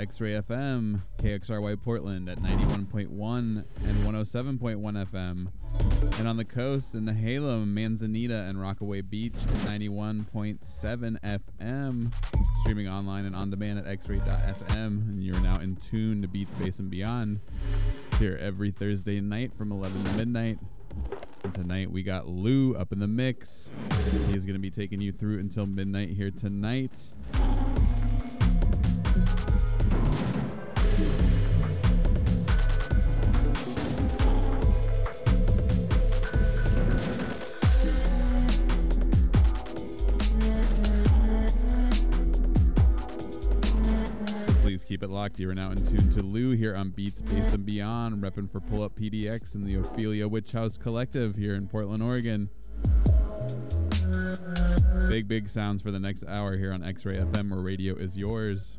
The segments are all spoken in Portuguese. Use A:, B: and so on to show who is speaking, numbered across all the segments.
A: X Ray FM, KXRY Portland at 91.1 and 107.1 FM. And on the coast in the Nehalem, Manzanita, and Rockaway Beach at 91.7 FM. Streaming online and on demand at xray.fm. And you're now in tune to Beat Space and Beyond. Here every Thursday night from 11 to midnight. And tonight we got Lou up in the mix. He's going to be taking you through until midnight here tonight. Locked. You are now in tune to Lou here on Beats, Bass, and Beyond, repping for Pull Up PDX and the Ophelia Witch House Collective here in Portland, Oregon. Big, big sounds for the next hour here on X Ray FM, where radio is yours.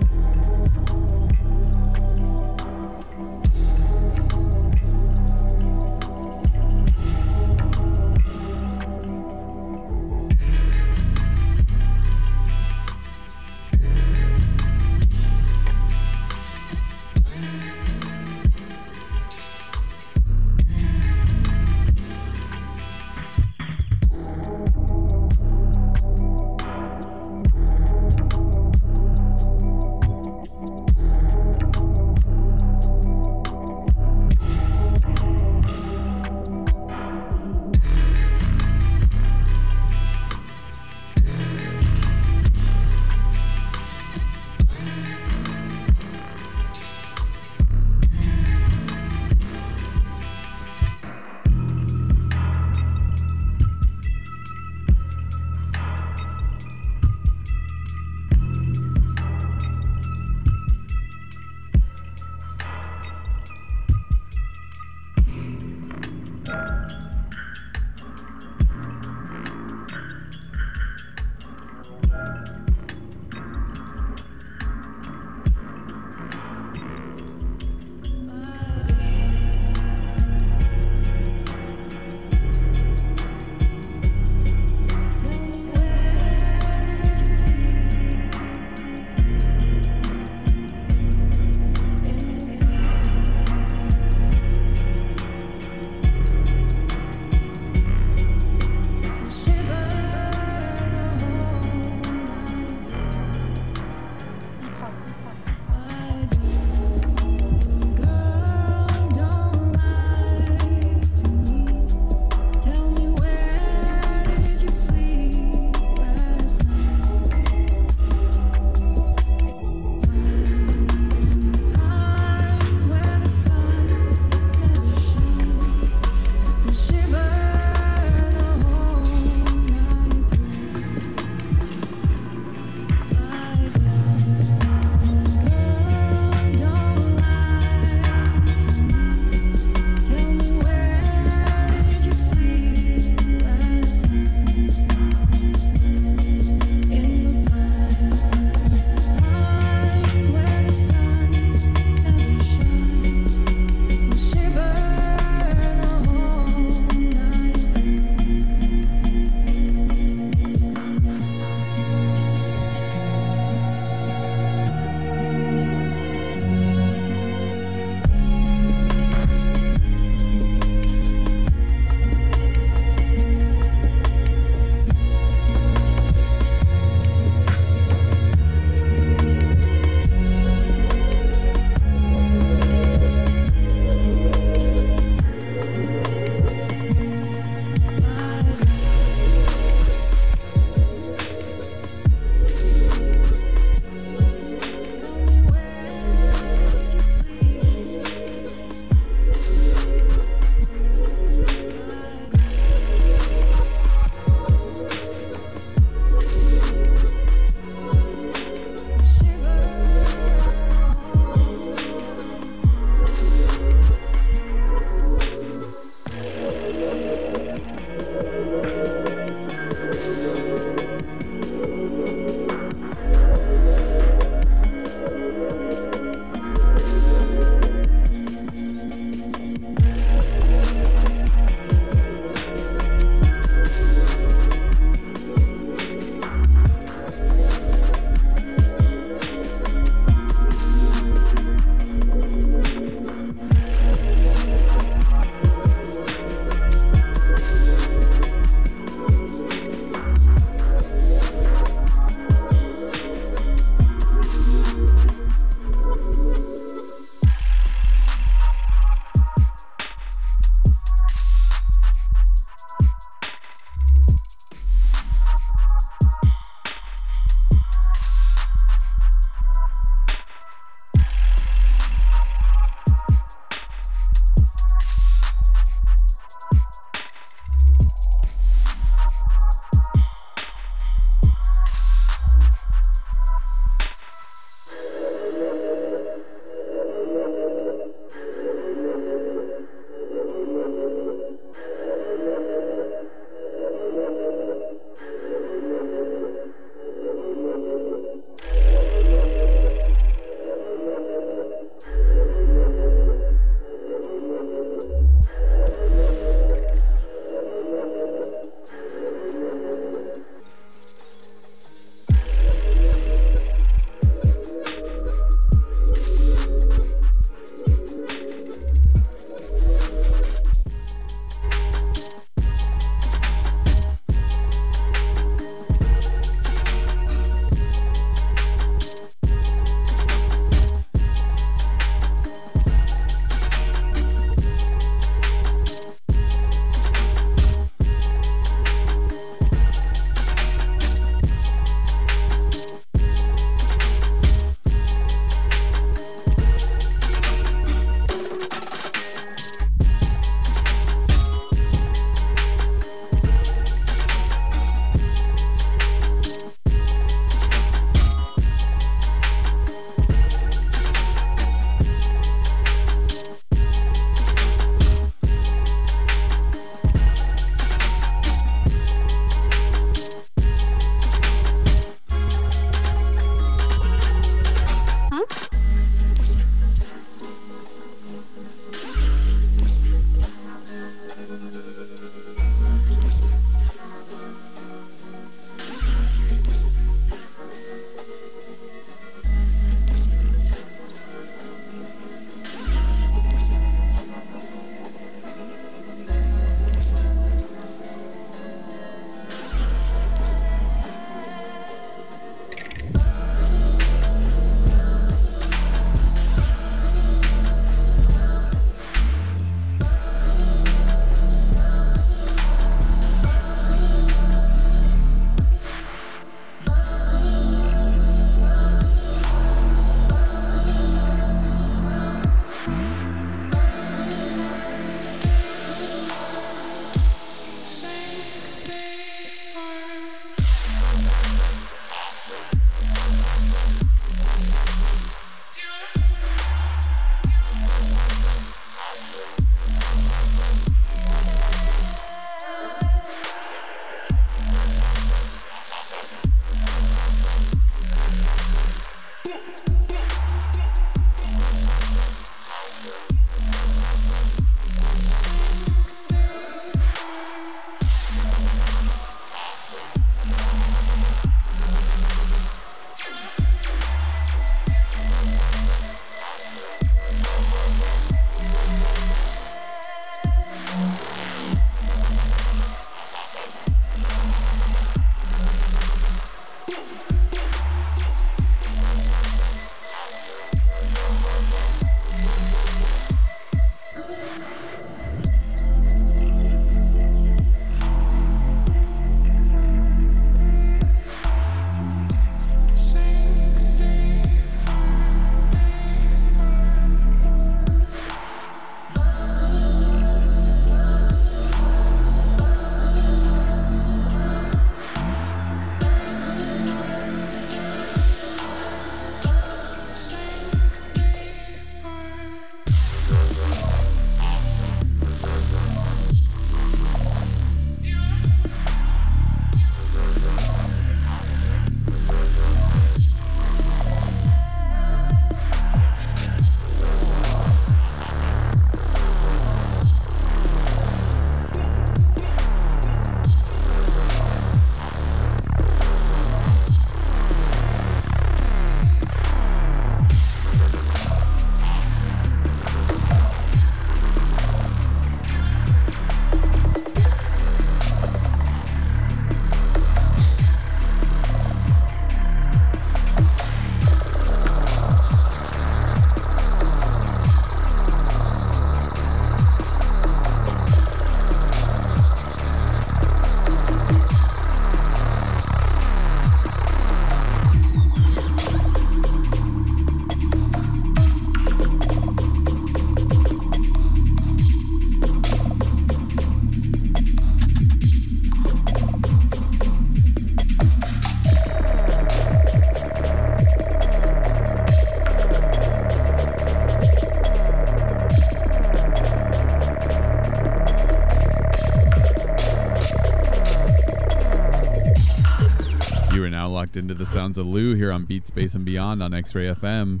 A: Into the sounds of Lou here on Beat Space and Beyond on X Ray FM.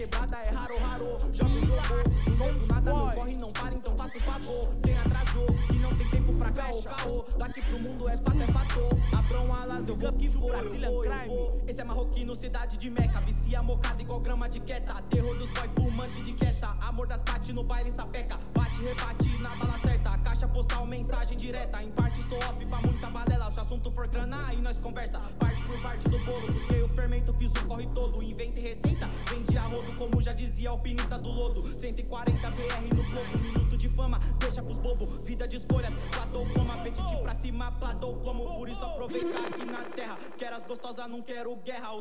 B: quebrada é raro, raro. Joga jogou. Não medo, nada não corre, não para, então faça o favor. Sem atrasou, que não tem tempo pra caô, caô. Daqui pro mundo é fato, é fator. Abrão alas, eu vou que por Brazilian Crime. Esse é marroquino, cidade de Meca. Vicia mocada igual grama de queta. Terror dos boys, fumante de queta. Amor das pate no baile sapeca. Bate, rebate na bala certa. Caixa postal, mensagem direta. Em parte estou off pra muita balela. Se o assunto for grana, aí nós conversa. alpinista do lodo. 140 BR no globo, minuto de fama, deixa pros bobo. Vida de escolha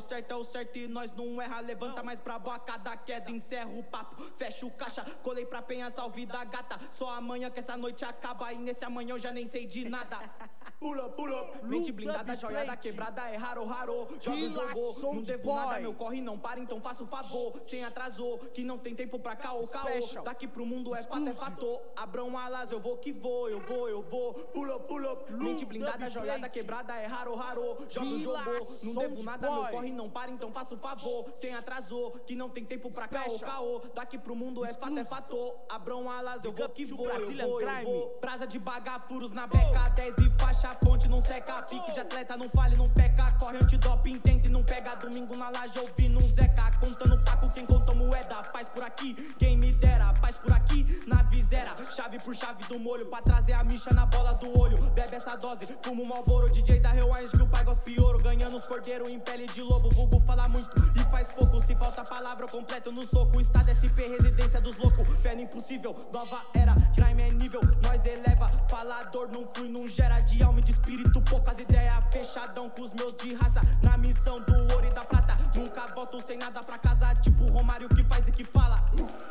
B: certo é o certo e nós não erra. Levanta mais pra boa cada queda, encerra o papo, fecha o caixa. Colei pra penha, salve da gata. Só amanhã que essa noite acaba e nesse amanhã eu já nem sei de nada. Pula, pula, mente blindada, joia da quebrada, é raro, raro. Joga, jogou, não devo nada, meu corre não para, então faça o favor. Sem atrasou, que não tem tempo pra caô, caô. Daqui pro mundo é fato, é fato. Abram alas, eu vou que vou, eu vou, eu vou. Pula, pula, mente blindada, joia da quebrada, é raro, raro. Joga, jogou, não devo nada, meu corre não para, então faça o favor. Sem atrasou, que não tem tempo pra caô, caô. Daqui pro mundo é fato, é fato. Abram alas, eu vou que vou, eu vou, eu vou. Brasa de bagafuros na beca, 10 e faixa ponte não seca, pique de atleta não fale, não peca. Corre antidoping, tenta e não pega. Domingo na laje ouvindo um Zeca. Contando paco, quem conta moeda. Paz por aqui, quem me dera. Paz por aqui, na visera. Chave por chave do molho, pra trazer a micha na bola do olho. Bebe essa dose, fumo malboro. DJ da Rewind que o pai gospe ouro. Ganhando os cordeiros em pele de lobo. Vulgo fala muito e faz pouco. Se falta palavra, eu completo no soco. Estado SP, residência dos loucos. Fé impossível, nova era. Crime é nível, nós eleva. Falador, não fui, não gera de alma e de espírito espírito, poucas ideias, fechadão com os meus de raça. Na missão do ouro e da prata. Nunca volto sem nada pra casa, tipo Romário que faz e que fala.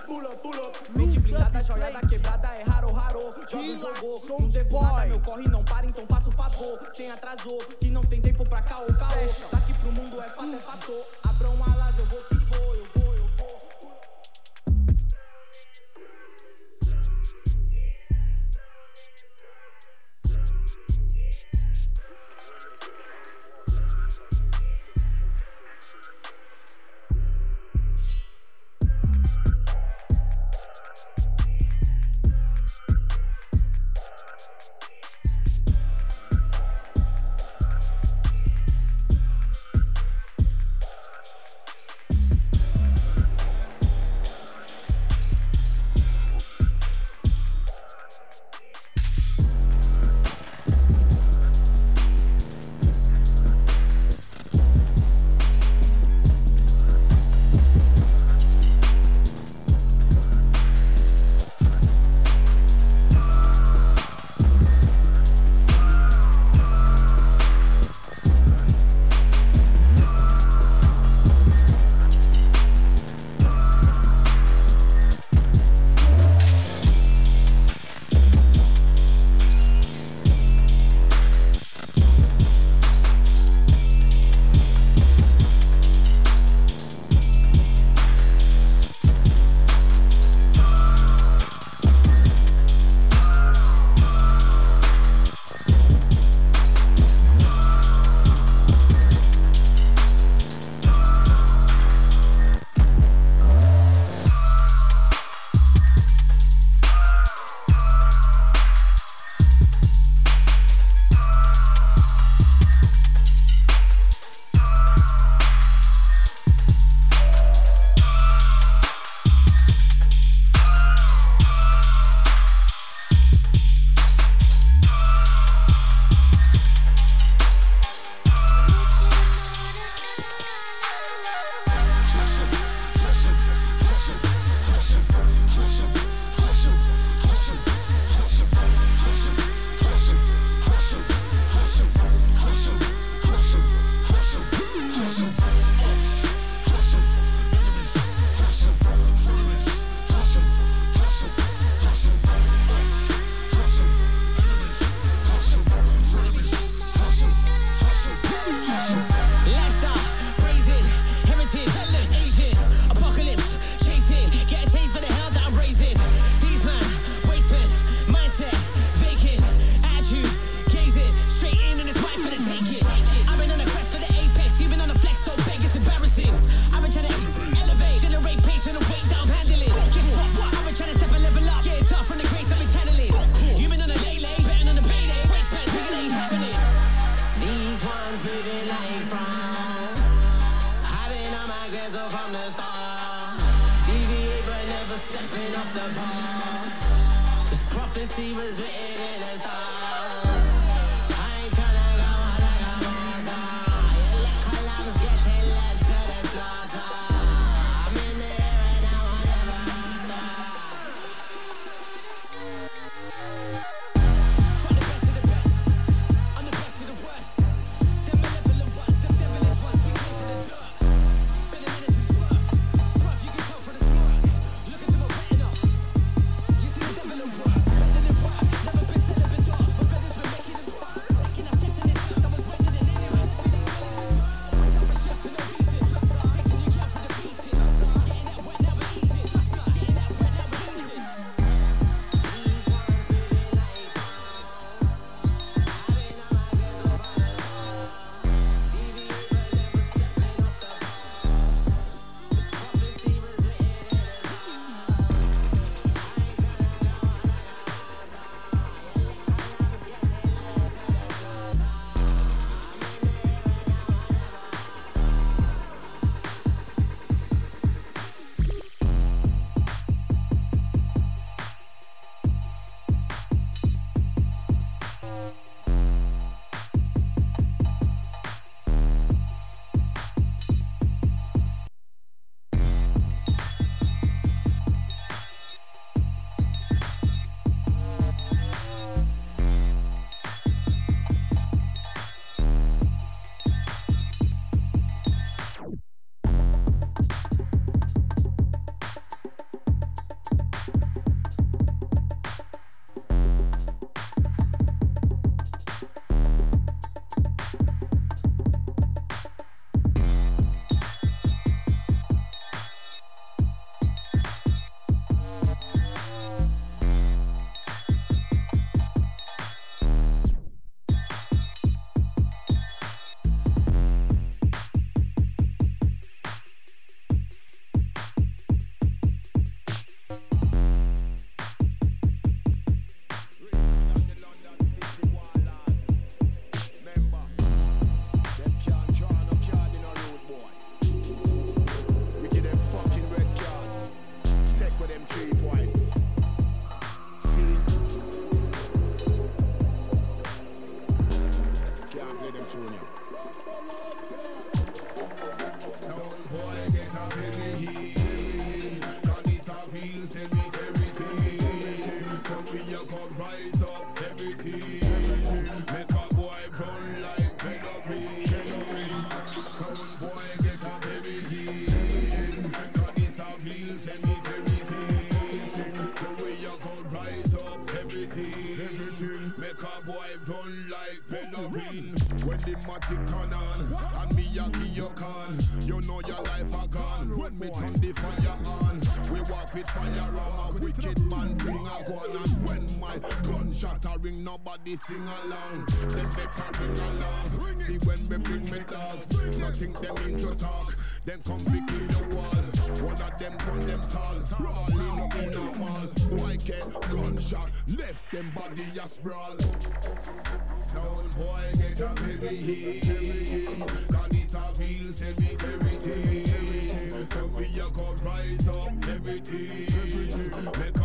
B: Pula, pula, mente blindada, joia da quebrada, é raro, raro. Joga jogou, não devo nada, meu corre não para, então faça o favor. Sem atrasou, que não tem tempo pra caô, caô. Daqui pro mundo é fato, é fator. Abram alas, eu vou que
C: Shot a ring, nobody sing along. They better ring along. Ring See when we bring me dogs, nothing them into talk. Then come we kill the wall. One of them from them tall. Rolling up in the mall. Wicked gunshot, left them body a sprawl. Sound boy get a very heat. God is a real semi So we a go rise up everything. Make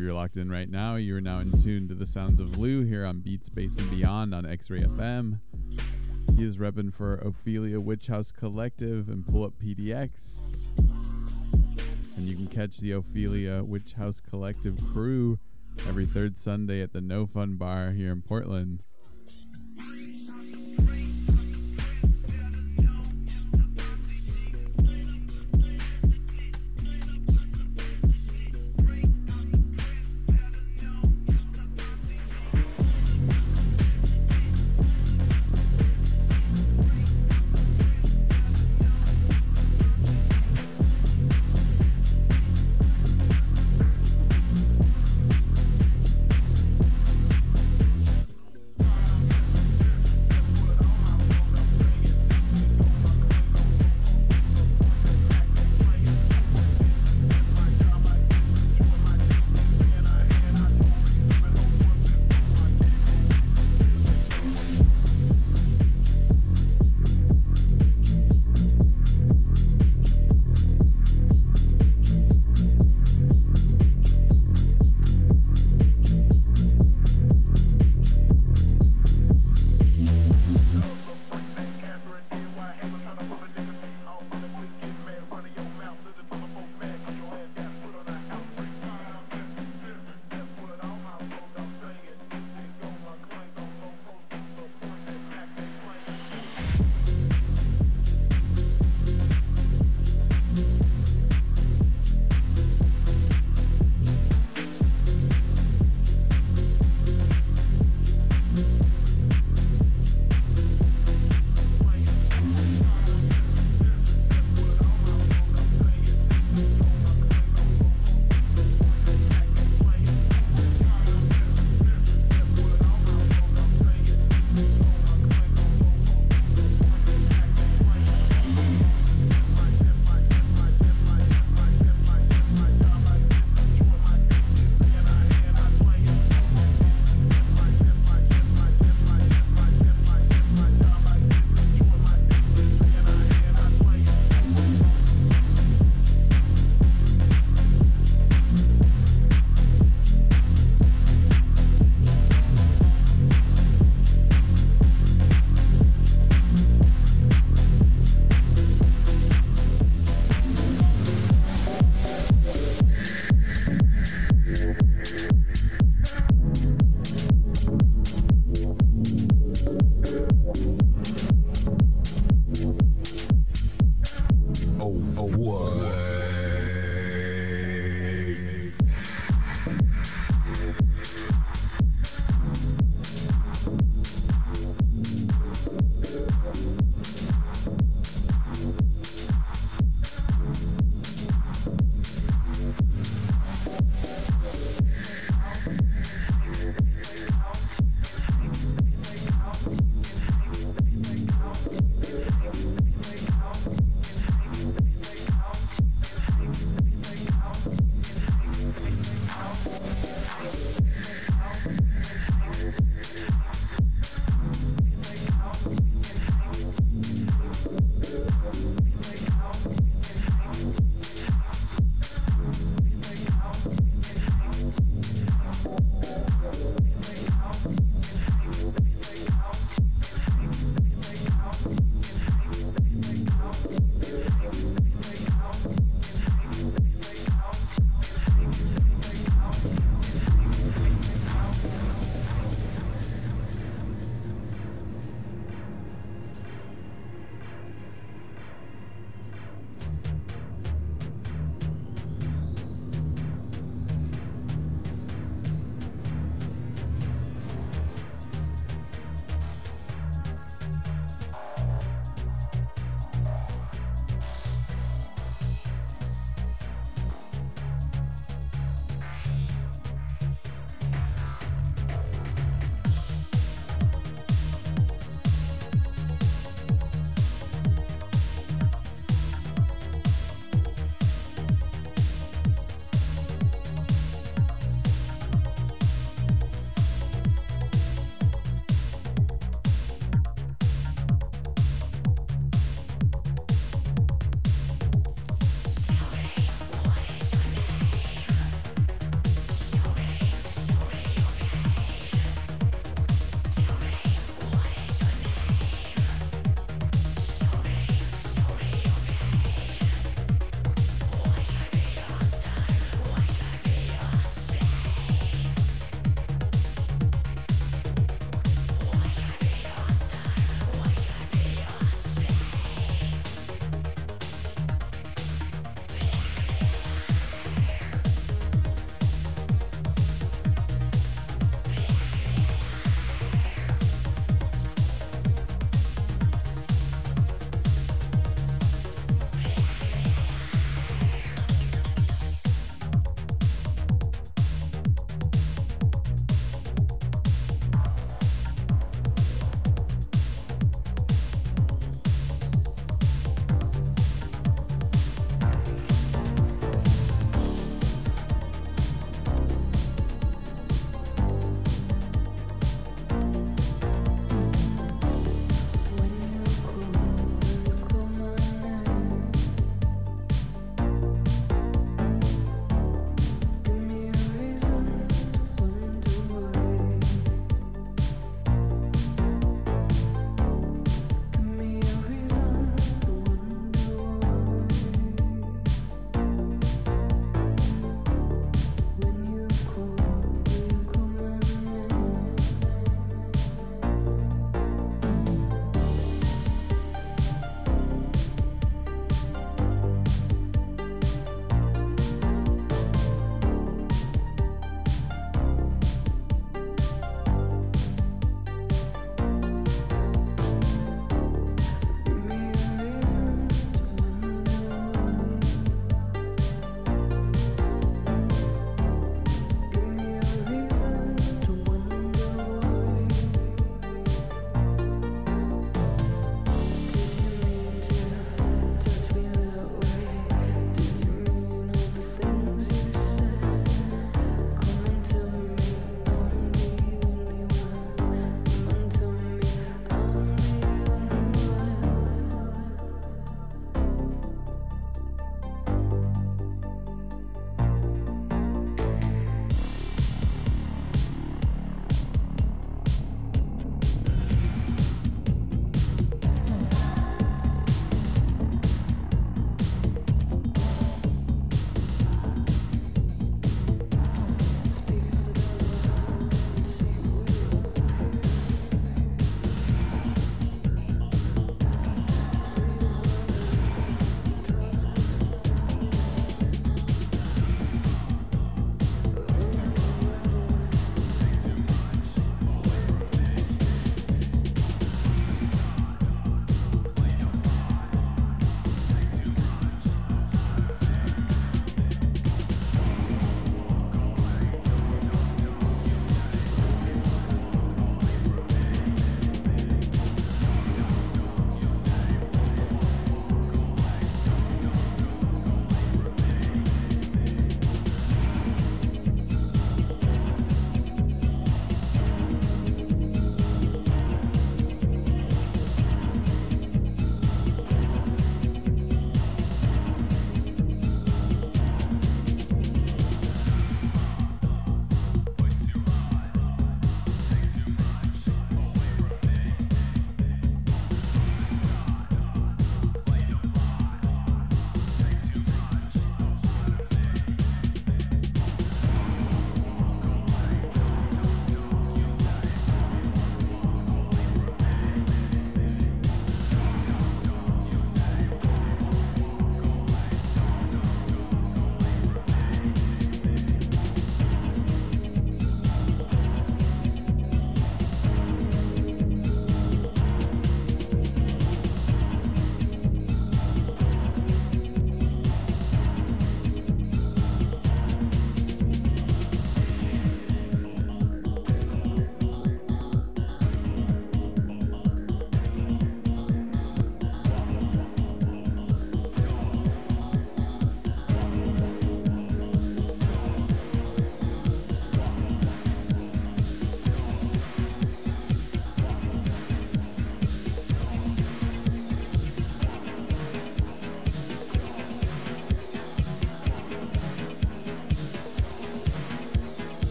A: you're locked in right now. You are now in tune to the sounds of Lou here on Beat Space and Beyond on X Ray FM. He is repping for Ophelia Witch House Collective and Pull Up PDX. And you can catch the Ophelia Witch House Collective crew every third Sunday at the No Fun Bar here in Portland.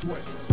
D: sweat.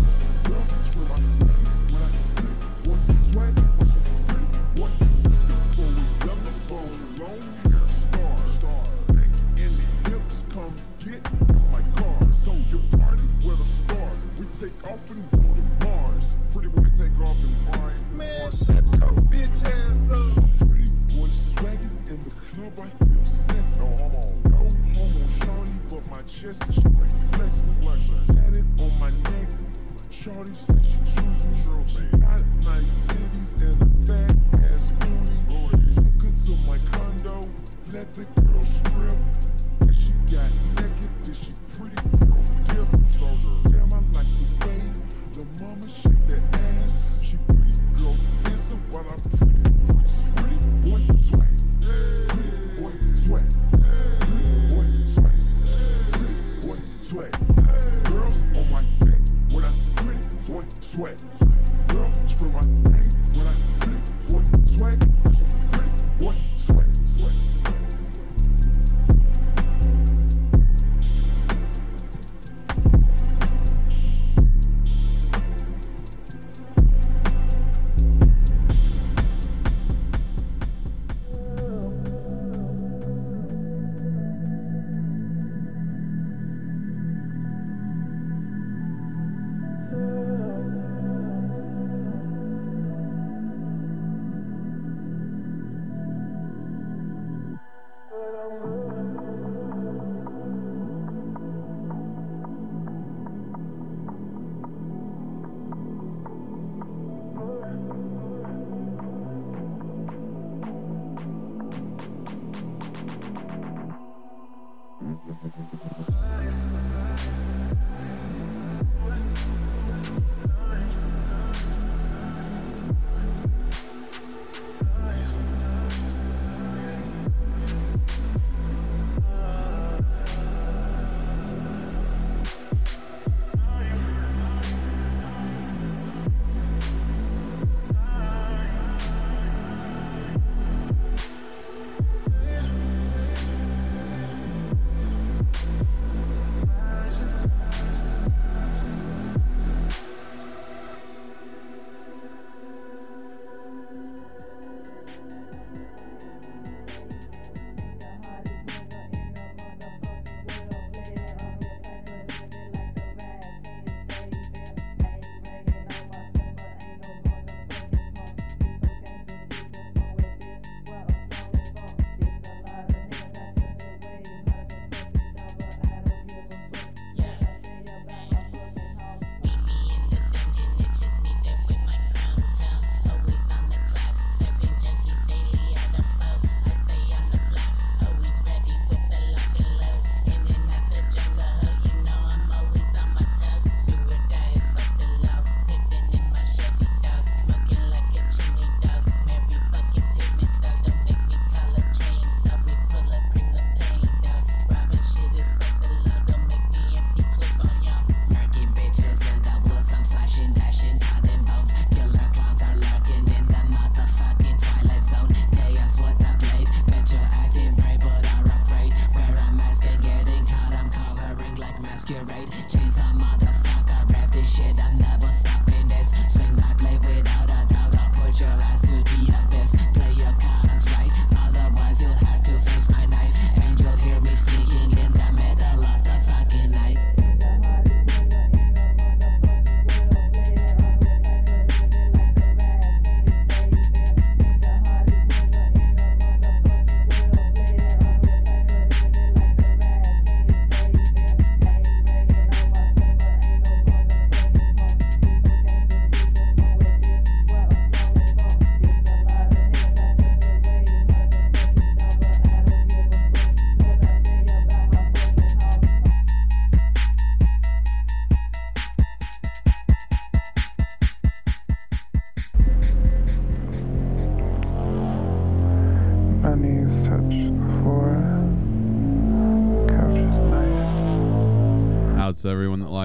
D: thank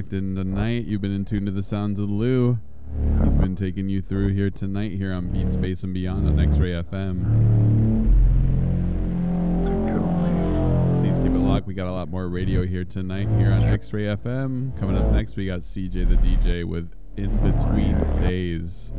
A: locked in tonight. You've been in tune to the sounds of Lou. He's been taking you through here tonight here on Beat Space and Beyond on X-Ray FM. Please keep it locked. We got a lot more radio here tonight here on X-Ray FM. Coming up next, we got CJ the DJ with In Between Days.